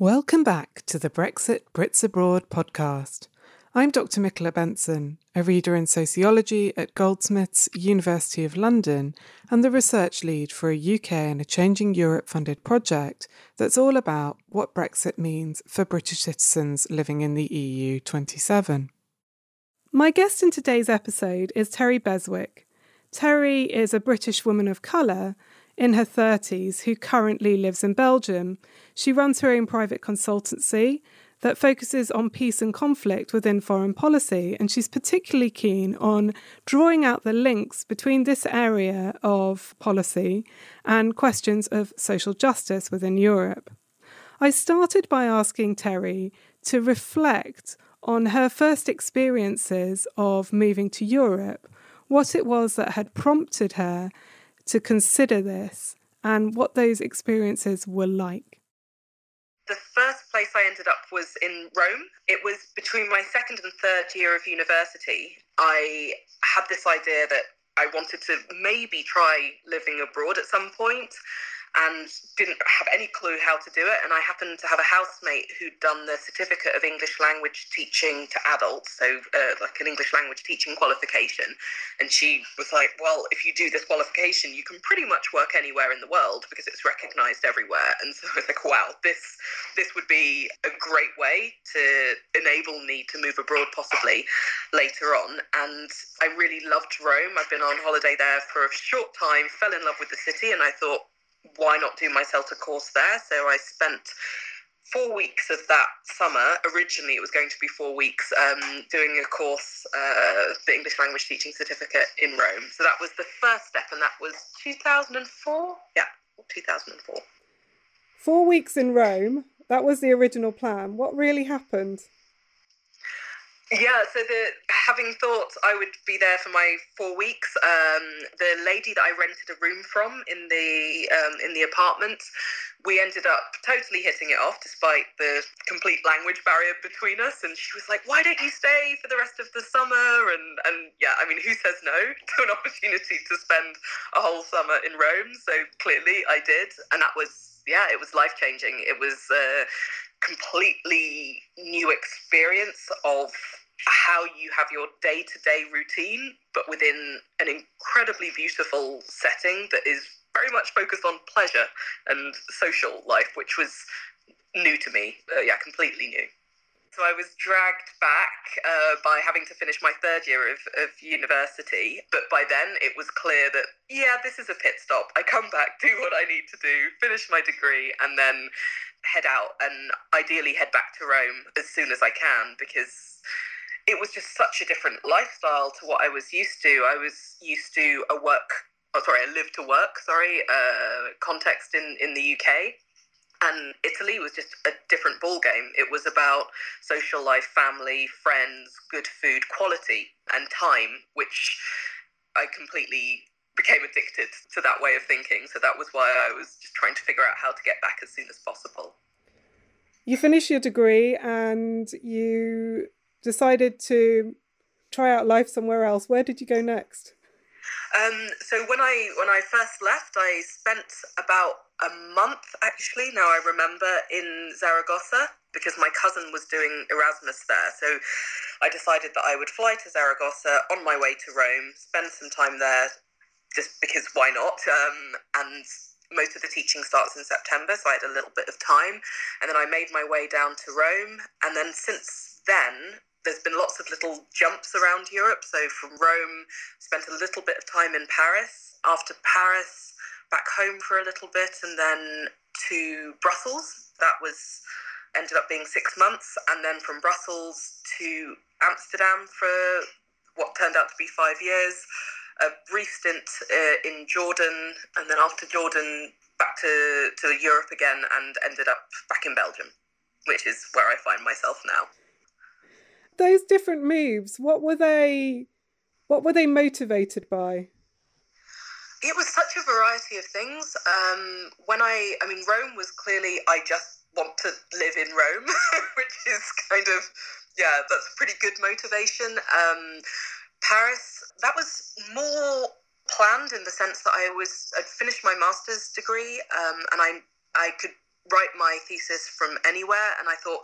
Welcome back to the Brexit Brits Abroad podcast. I'm Dr. Michaela Benson, a reader in sociology at Goldsmiths, University of London, and the research lead for a UK and a Changing Europe funded project that's all about what Brexit means for British citizens living in the EU 27. My guest in today's episode is Terri Beswick. Terri is a British woman of colour in her 30s who currently lives in Belgium. She runs her own private consultancy that focuses on peace and conflict within foreign policy, and she's particularly keen on drawing out the links between this area of policy and questions of social justice within Europe. I started by asking Terri to reflect on her first experiences of moving to Europe, what it was that had prompted her to consider this and what those experiences were like? The first place I ended up was in Rome. It was between my second and third year of university. I had this idea that I wanted to maybe try living abroad at some point and didn't have any clue how to do it. And I happened to have a housemate who'd done the certificate of English language teaching to adults, so uh, like an English language teaching qualification. And she was like, Well, if you do this qualification, you can pretty much work anywhere in the world because it's recognized everywhere. And so I was like, Wow, this this would be a great way to enable me to move abroad possibly later on. And I really loved Rome. I've been on holiday there for a short time, fell in love with the city, and I thought, why not do my CELTA course there? So I spent four weeks of that summer. Originally, it was going to be four weeks um, doing a course, uh, the English language teaching certificate in Rome. So that was the first step, and that was 2004. Yeah, 2004. Four weeks in Rome. That was the original plan. What really happened? Yeah, so the having thought I would be there for my four weeks, um, the lady that I rented a room from in the um, in the apartment, we ended up totally hitting it off despite the complete language barrier between us. And she was like, "Why don't you stay for the rest of the summer?" And and yeah, I mean, who says no to an opportunity to spend a whole summer in Rome? So clearly, I did, and that was yeah, it was life changing. It was. Uh, completely new experience of how you have your day to day routine, but within an incredibly beautiful setting that is very much focused on pleasure and social life, which was new to me. Uh, yeah, completely new. So I was dragged back uh, by having to finish my third year of, of university. But by then it was clear that, yeah, this is a pit stop. I come back, do what I need to do, finish my degree, and then head out and ideally head back to Rome as soon as I can because it was just such a different lifestyle to what I was used to. I was used to a work, oh, sorry, a live to work, sorry, uh, context in, in the UK. And Italy was just a different ball game. It was about social life, family, friends, good food, quality, and time, which I completely became addicted to that way of thinking. So that was why I was just trying to figure out how to get back as soon as possible. You finish your degree and you decided to try out life somewhere else. Where did you go next? Um, so when I when I first left, I spent about a month actually. Now I remember in Zaragoza because my cousin was doing Erasmus there. So I decided that I would fly to Zaragoza on my way to Rome, spend some time there, just because why not? Um, and most of the teaching starts in September, so I had a little bit of time. And then I made my way down to Rome. And then since then, there's been lots of little jumps around Europe. So from Rome, spent a little bit of time in Paris. After Paris, back home for a little bit, and then to Brussels. That was ended up being six months, and then from Brussels to Amsterdam for what turned out to be five years. A brief stint uh, in Jordan, and then after Jordan, back to, to Europe again, and ended up back in Belgium, which is where I find myself now those different moves, what were they? What were they motivated by? It was such a variety of things. Um, when I, I mean, Rome was clearly I just want to live in Rome, which is kind of yeah, that's a pretty good motivation. Um, Paris, that was more planned in the sense that I was I'd finished my master's degree um, and I I could write my thesis from anywhere. And I thought,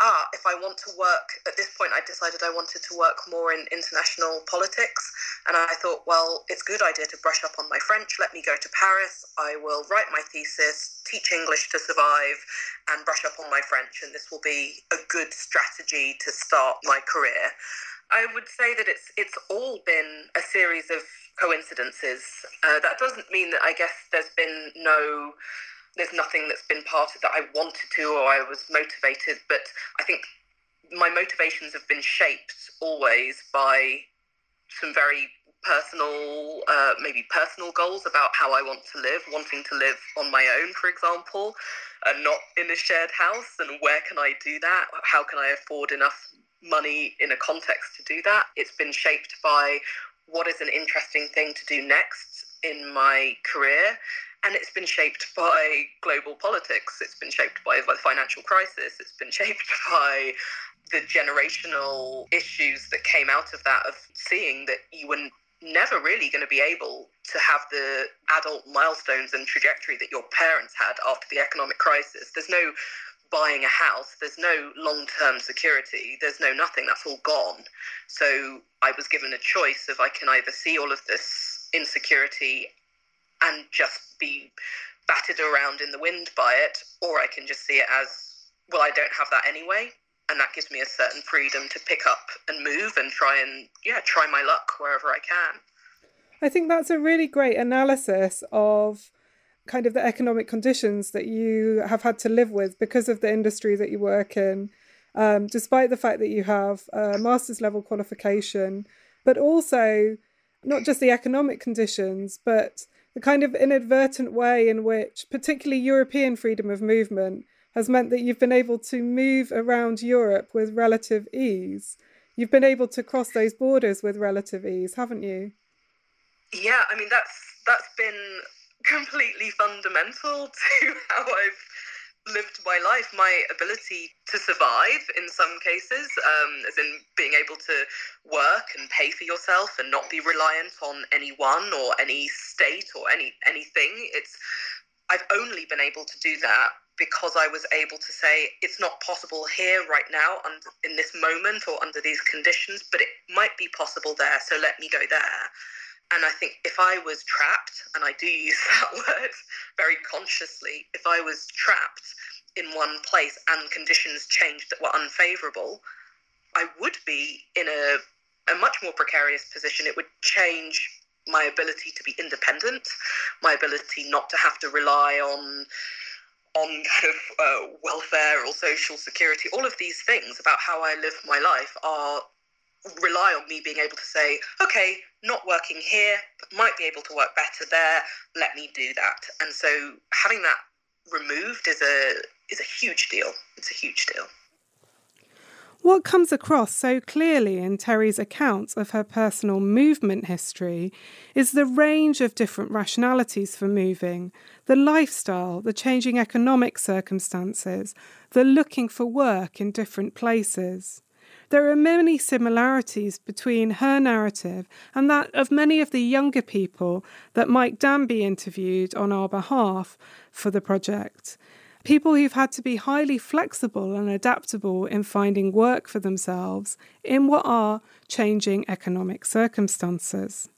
ah, if I want to work, at this point, I decided I wanted to work more in international politics. And I thought, well, it's a good idea to brush up on my French. Let me go to Paris. I will write my thesis, teach English to survive, and brush up on my French. And this will be a good strategy to start my career. I would say that it's it's all been a series of coincidences. Uh, that doesn't mean that I guess there's been no there's nothing that's been part of that I wanted to or I was motivated, but I think my motivations have been shaped always by some very personal, uh, maybe personal goals about how I want to live, wanting to live on my own, for example, and not in a shared house. And where can I do that? How can I afford enough money in a context to do that? It's been shaped by what is an interesting thing to do next in my career and it's been shaped by global politics. It's been shaped by the financial crisis. It's been shaped by the generational issues that came out of that, of seeing that you were never really going to be able to have the adult milestones and trajectory that your parents had after the economic crisis. There's no buying a house, there's no long term security, there's no nothing, that's all gone. So I was given a choice of I can either see all of this insecurity and just be battered around in the wind by it, or I can just see it as, well, I don't have that anyway. And that gives me a certain freedom to pick up and move and try and, yeah, try my luck wherever I can. I think that's a really great analysis of kind of the economic conditions that you have had to live with because of the industry that you work in, um, despite the fact that you have a master's level qualification, but also not just the economic conditions, but the kind of inadvertent way in which, particularly European freedom of movement, has meant that you've been able to move around Europe with relative ease. You've been able to cross those borders with relative ease, haven't you? Yeah, I mean that's that's been completely fundamental to how I've lived my life, my ability to survive in some cases, um, as in being able to work and pay for yourself and not be reliant on anyone or any state or any anything. It's I've only been able to do that because I was able to say it's not possible here right now and in this moment or under these conditions, but it might be possible there. So let me go there. And I think if I was trapped, and I do use that word very consciously, if I was trapped in one place and conditions changed that were unfavorable, I would be in a, a much more precarious position. It would change my ability to be independent, my ability not to have to rely on on kind of uh, welfare or social security. All of these things about how I live my life are rely on me being able to say, okay, not working here, but might be able to work better there. Let me do that. And so having that removed is a is a huge deal. It's a huge deal. What comes across so clearly in Terri's accounts of her personal movement history is the range of different rationalities for moving, the lifestyle, the changing economic circumstances, the looking for work in different places. There are many similarities between her narrative and that of many of the younger people that Mike Danby interviewed on our behalf for the project. People who've had to be highly flexible and adaptable in finding work for themselves in what are changing economic circumstances.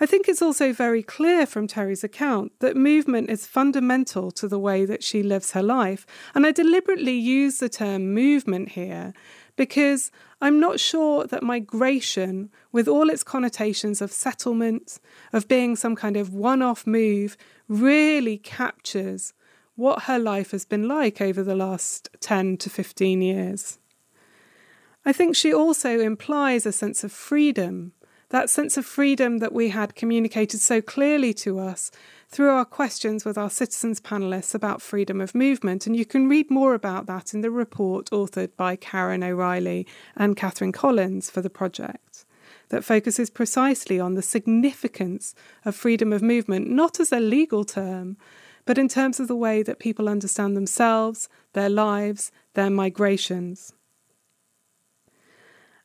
I think it's also very clear from Terri's account that movement is fundamental to the way that she lives her life. And I deliberately use the term movement here because I'm not sure that migration, with all its connotations of settlement, of being some kind of one off move, really captures what her life has been like over the last 10 to 15 years. I think she also implies a sense of freedom, that sense of freedom that we had communicated so clearly to us through our questions with our citizens panelists about freedom of movement. And you can read more about that in the report authored by Karen O'Reilly and Catherine Collins for the project. That focuses precisely on the significance of freedom of movement, not as a legal term, but in terms of the way that people understand themselves, their lives, their migrations.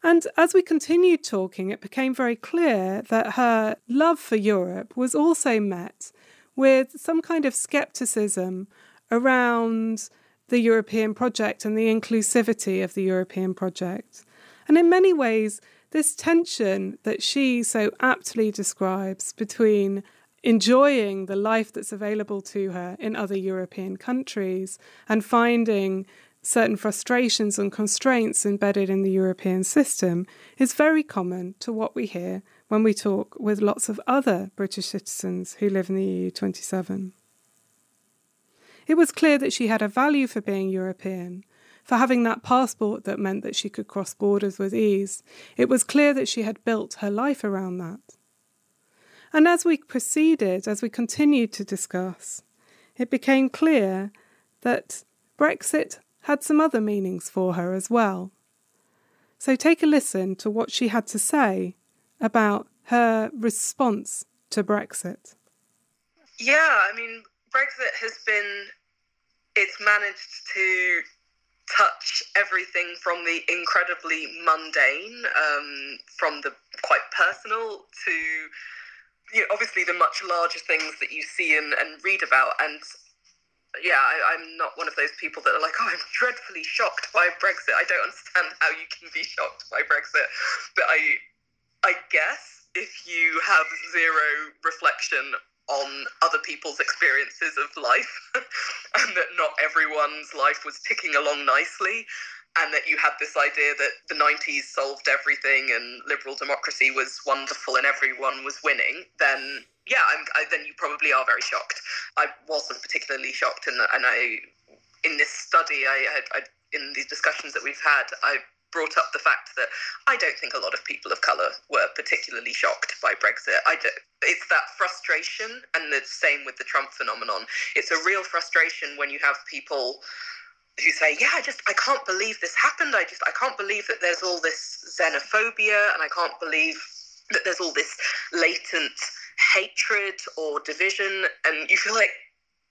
And as we continued talking, it became very clear that her love for Europe was also met with some kind of skepticism around the European project and the inclusivity of the European project. And in many ways, this tension that she so aptly describes between enjoying the life that's available to her in other European countries and finding certain frustrations and constraints embedded in the European system is very common to what we hear when we talk with lots of other British citizens who live in the EU 27. It was clear that she had a value for being European, for having that passport that meant that she could cross borders with ease. It was clear that she had built her life around that. And as we proceeded, as we continued to discuss, it became clear that Brexit had some other meanings for her as well. So take a listen to what she had to say about her response to Brexit. Yeah, I mean, Brexit has been, it's managed to touch everything from the incredibly mundane, um, from the quite personal to you know, obviously the much larger things that you see and, and read about. And yeah, I, am not one of those people that are like, oh, I'm dreadfully shocked by Brexit. I don't understand how you can be shocked by Brexit. But I, I guess if you have zero reflection on other people's experiences of life and that not everyone's life was ticking along nicely and that you had this idea that the 90s solved everything and liberal democracy was wonderful and everyone was winning, then yeah, I, then you probably are very shocked. I wasn't particularly shocked, and and I in this study, I had I, in these discussions that we've had, I brought up the fact that I don't think a lot of people of colour were particularly shocked by Brexit. I do, it's that frustration, and the same with the Trump phenomenon. It's a real frustration when you have people who say, "Yeah, I just I can't believe this happened. I just I can't believe that there's all this xenophobia, and I can't believe that there's all this latent hatred or division." And you feel like,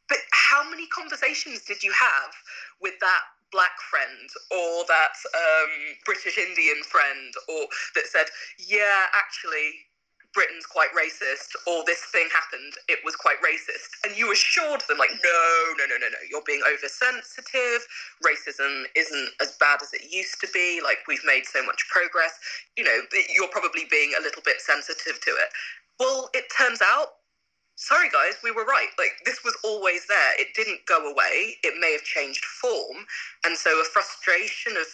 but how many conversations did you have with that black friend or that um, British Indian friend, or that said, "Yeah, actually." Britain's quite racist, or this thing happened, it was quite racist. And you assured them, like, no, no, no, no, no, you're being oversensitive. Racism isn't as bad as it used to be. Like, we've made so much progress. You know, you're probably being a little bit sensitive to it. Well, it turns out sorry guys, we were right. Like this was always there. It didn't go away. It may have changed form. And so a frustration of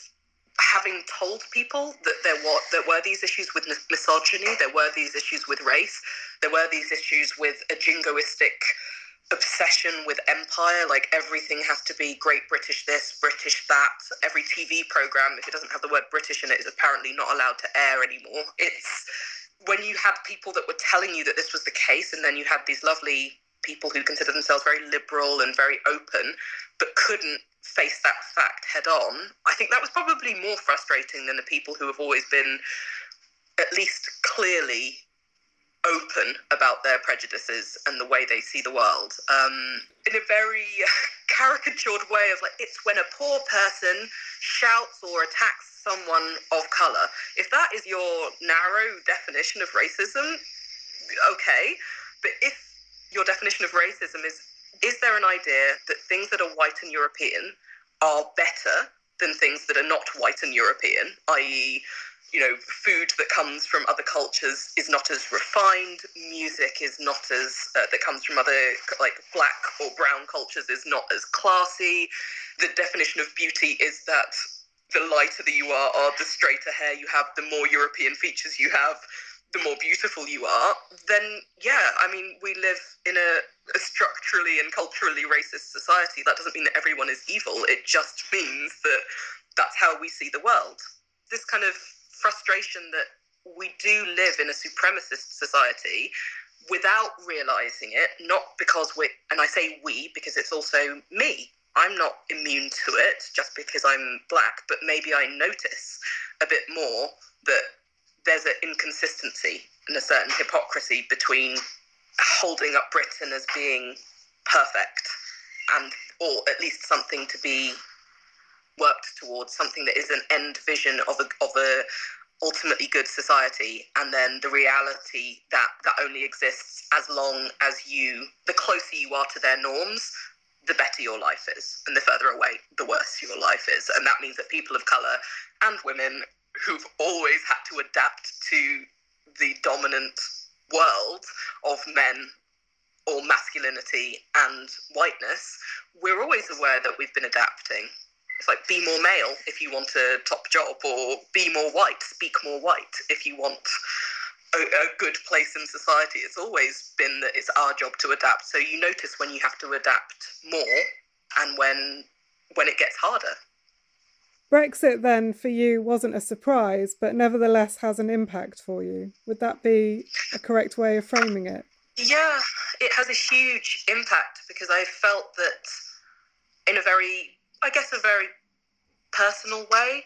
having told people that there were there were these issues with misogyny, there were these issues with race, there were these issues with a jingoistic obsession with empire like everything has to be great british this british that every tv program if it doesn't have the word british in it is apparently not allowed to air anymore. It's when you had people that were telling you that this was the case and then you had these lovely people who consider themselves very liberal and very open but couldn't face that fact head on, I think that was probably more frustrating than the people who have always been at least clearly open about their prejudices and the way they see the world. Um, in a very caricatured way of like it's when a poor person shouts or attacks someone of color. If that is your narrow definition of racism okay. But if your definition of racism is is there an idea that things that are white and European are better than things that are not white and European, i.e., you know, food that comes from other cultures is not as refined. Music is not as uh, that comes from other like black or brown cultures is not as classy. The definition of beauty is that the lighter that you are, the straighter hair you have, the more European features you have the more beautiful you are, then yeah, I mean, we live in a, a, structurally and culturally racist society. That doesn't mean that everyone is evil. It just means that that's how we see the world. This kind of frustration that we do live in a supremacist society without realizing it, not because we're, and I say we because it's also me. I'm not immune to it just because I'm black, but maybe I notice a bit more that there's an inconsistency and a certain hypocrisy between holding up Britain as being perfect and or at least something to be worked towards something that is an end vision of a of a ultimately good society and then the reality that that only exists as long as you the closer you are to their norms the better your life is. And the further away, the worse your life is. And that means that people of colour and women who've always had to adapt to the dominant world of men or masculinity and whiteness, we're always aware that we've been adapting. It's like be more male if you want a top job, or be more white, speak more white if you want a, a, good place in society. It's always been that it's our job to adapt. So you notice when you have to adapt more and when when it gets harder. Brexit then for you wasn't a surprise, but nevertheless has an impact for you. Would that be a correct way of framing it? Yeah, it has a huge impact because I felt that in a very, I guess, a very personal way,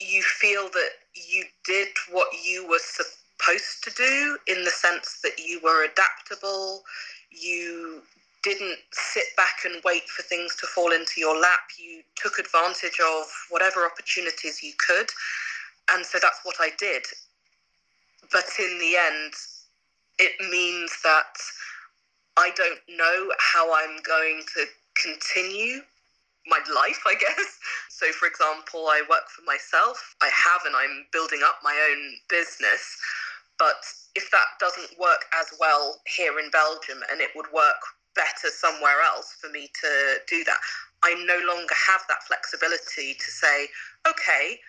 you feel that you did what you were supposed to do in the sense that you were adaptable, you didn't sit back and wait for things to fall into your lap. You took advantage of whatever opportunities you could. And so that's what I did. But in the end, it means that I don't know how I'm going to continue my life, I guess. So, for example, I work for myself. I have, and I'm building up my own business. But if that doesn't work as well here in Belgium and it would work better somewhere else for me to do that, I no longer have that flexibility to say, okay,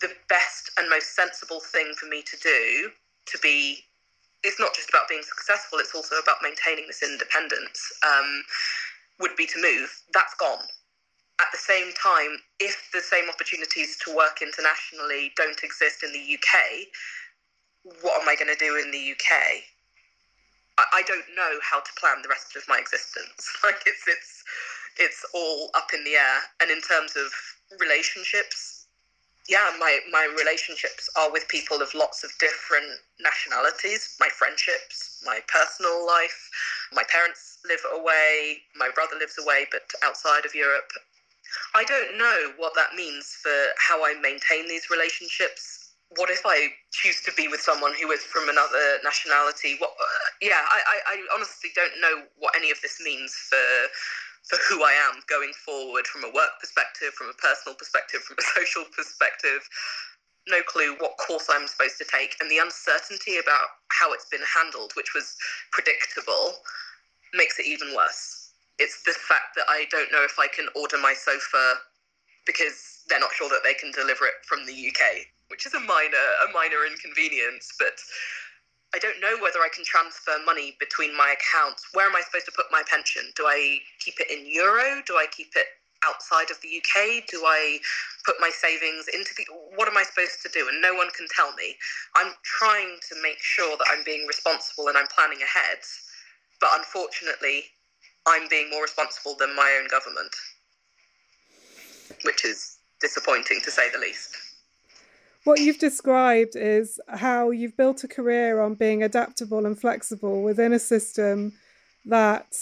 the best and most sensible thing for me to do to be it's not just about being successful, it's also about maintaining this independence, um, would be to move. That's gone. At the same time, if the same opportunities to work internationally don't exist in the UK, what am I going to do in the UK? I, don't know how to plan the rest of my existence. Like it's it's it's all up in the air. And in terms of relationships, yeah, my, my relationships are with people of lots of different nationalities, my friendships, my personal life. My parents live away, my brother lives away, but outside of Europe. I don't know what that means for how I maintain these relationships. What if I choose to be with someone who is from another nationality? What? Uh, yeah, I, I, I honestly don't know what any of this means for for who I am going forward from a work perspective, from a personal perspective, from a social perspective. No clue what course I'm supposed to take, and the uncertainty about how it's been handled, which was predictable, makes it even worse. It's the fact that I don't know if I can order my sofa because they're not sure that they can deliver it from the UK, which is a minor a minor inconvenience, but I don't know whether I can transfer money between my accounts. Where am I supposed to put my pension? Do I keep it in euro? Do I keep it outside of the UK? Do I put my savings into the. What am I supposed to do? And no one can tell me. I'm trying to make sure that I'm being responsible and I'm planning ahead. But unfortunately, I'm being more responsible than my own government, which is disappointing to say the least what you've described is how you've built a career on being adaptable and flexible within a system that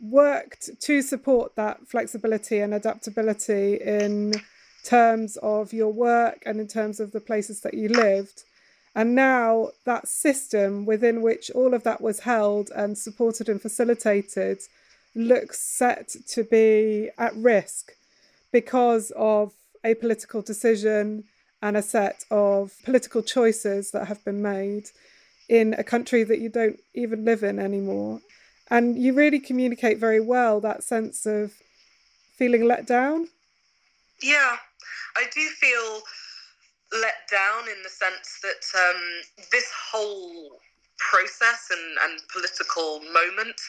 worked to support that flexibility and adaptability in terms of your work and in terms of the places that you lived. And now that system within which all of that was held and supported and facilitated looks set to be at risk because of a political decision and a set of political choices that have been made in a country that you don't even live in anymore. And you really communicate very well that sense of feeling let down. Yeah, I do feel let down in the sense that um, this whole process and, and political moment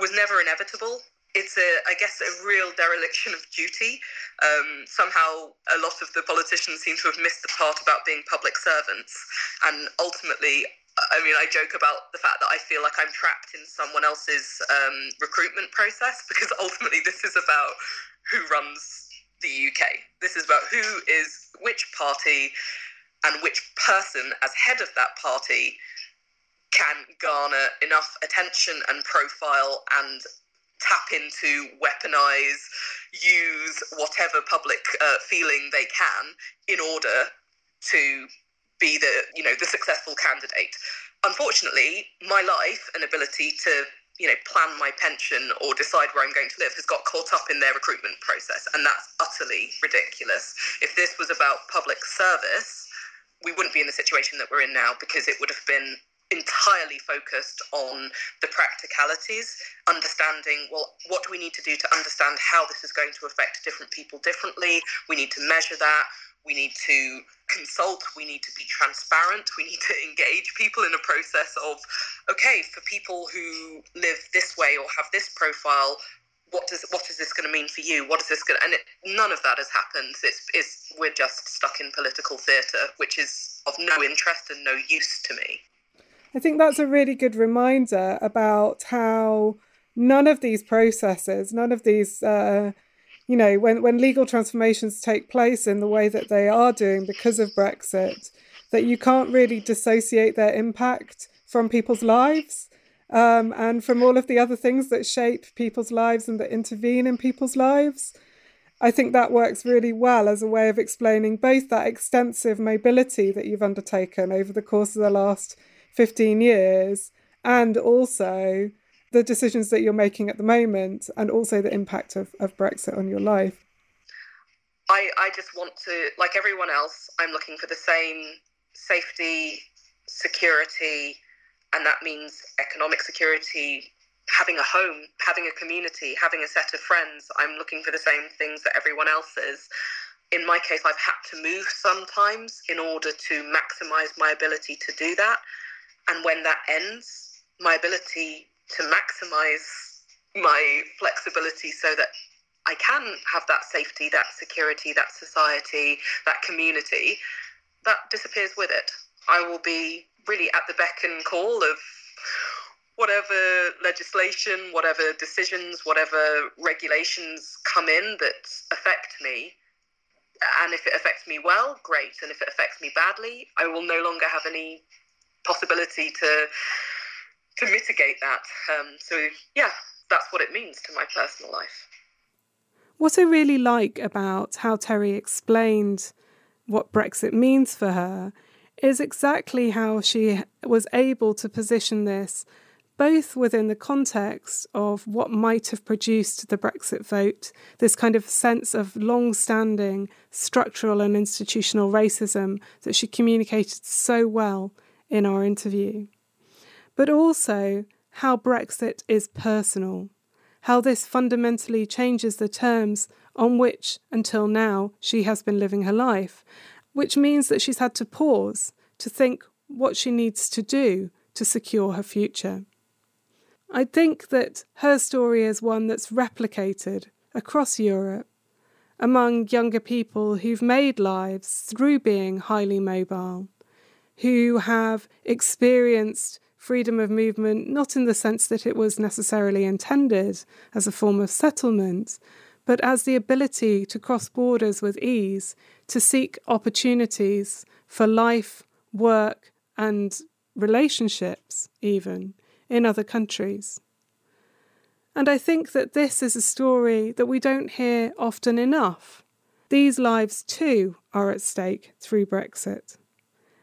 was never inevitable it's a, I guess, a real dereliction of duty. Um, somehow, a lot of the politicians seem to have missed the part about being public servants, and ultimately, I mean, I joke about the fact that I feel like I'm trapped in someone else's um, recruitment process because ultimately, this is about who runs the UK. This is about who is which party and which person, as head of that party, can garner enough attention and profile and tap into, weaponize, use whatever public uh, feeling they can in order to be the you know the successful candidate. Unfortunately, my life and ability to you know, plan my pension or decide where I'm going to live has got caught up in their recruitment process. And that's utterly ridiculous. If this was about public service, we wouldn't be in the situation that we're in now because it would have been entirely focused on the practicalities, understanding, well, what do we need to do to understand how this is going to affect different people differently? We need to measure that we need to consult, we need to be transparent, we need to engage people in a process of, okay, for people who live this way or have this profile, what does what is this going to mean for you? What is this going? To, and it, none of that has happened. It's, it's we're just stuck in political theatre, which is of no interest and no use to me. I think that's a really good reminder about how none of these processes, none of these uh, you know, when, when legal transformations take place in the way that they are doing because of Brexit, that you can't really dissociate their impact from people's lives um, and from all of the other things that shape people's lives and that intervene in people's lives. I think that works really well as a way of explaining both that extensive mobility that you've undertaken over the course of the last 15 years and also the decisions that you're making at the moment and also the impact of, of Brexit on your life? I, I just want to, like everyone else, I'm looking for the same safety, security, and that means economic security, having a home, having a community, having a set of friends. I'm looking for the same things that everyone else is. In my case, I've had to move sometimes in order to maximize my ability to do that. And when that ends, my ability to maximize my flexibility so that I can have that safety, that security, that society, that community, that disappears with it. I will be really at the beck and call of whatever legislation, whatever decisions, whatever regulations come in that affect me. And if it affects me well, great. And if it affects me badly, I will no longer have any possibility to to mitigate that. Um, so yeah, that's what it means to my personal life. What I really like about how Terri explained what Brexit means for her is exactly how she was able to position this both within the context of what might have produced the Brexit vote, this kind of sense of long standing structural and institutional racism that she communicated so well in our interview but also how Brexit is personal, how this fundamentally changes the terms on which, until now, she has been living her life, which means that she's had to pause to think what she needs to do to secure her future. I think that her story is one that's replicated across Europe among younger people who've made lives through being highly mobile, who have experienced freedom of movement, not in the sense that it was necessarily intended as a form of settlement, but as the ability to cross borders with ease, to seek opportunities for life, work, and relationships, even in other countries. And I think that this is a story that we don't hear often enough. These lives, too, are at stake through Brexit.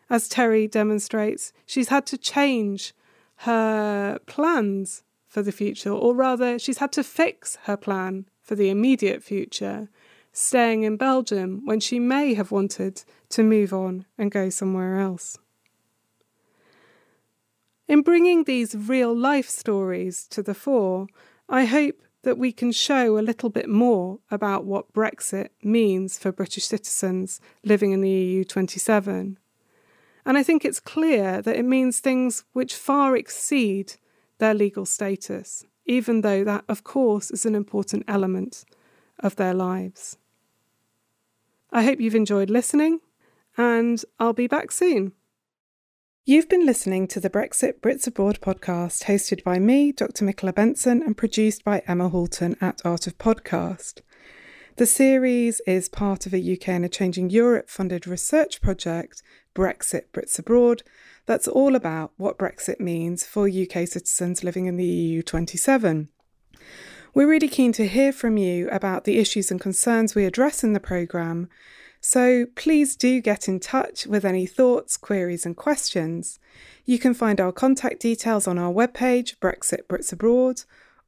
As Terri demonstrates, she's had to change her plans for the future, or rather, she's had to fix her plan for the immediate future, staying in Belgium when she may have wanted to move on and go somewhere else. In bringing these real life stories to the fore, I hope that we can show a little bit more about what Brexit means for British citizens living in the EU 27. And I think it's clear that it means things which far exceed their legal status, even though that, of course, is an important element of their lives. I hope you've enjoyed listening, and I'll be back soon. You've been listening to the Brexit Brits Abroad podcast, hosted by me, Dr. Michaela Benson, and produced by Emma Halton at Art of Podcast. The series is part of a UK and a Changing Europe funded research project, Brexit Brits Abroad, that's all about what Brexit means for UK citizens living in the EU 27. We're really keen to hear from you about the issues and concerns we address in the programme, So please do get in touch with any thoughts, queries, and questions. You can find our contact details on our webpage, Brexit Brits Abroad,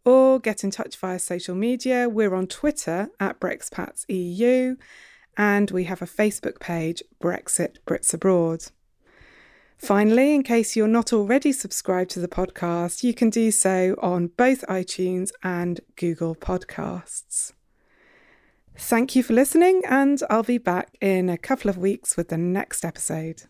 or get in touch via social media. We're on Twitter at BrexpatsEU, and we have a Facebook page, Brexit Brits Abroad. Finally, in case you're not already subscribed to the podcast, you can do so on both iTunes and Google Podcasts. Thank you for listening, and I'll be back in a couple of weeks with the next episode.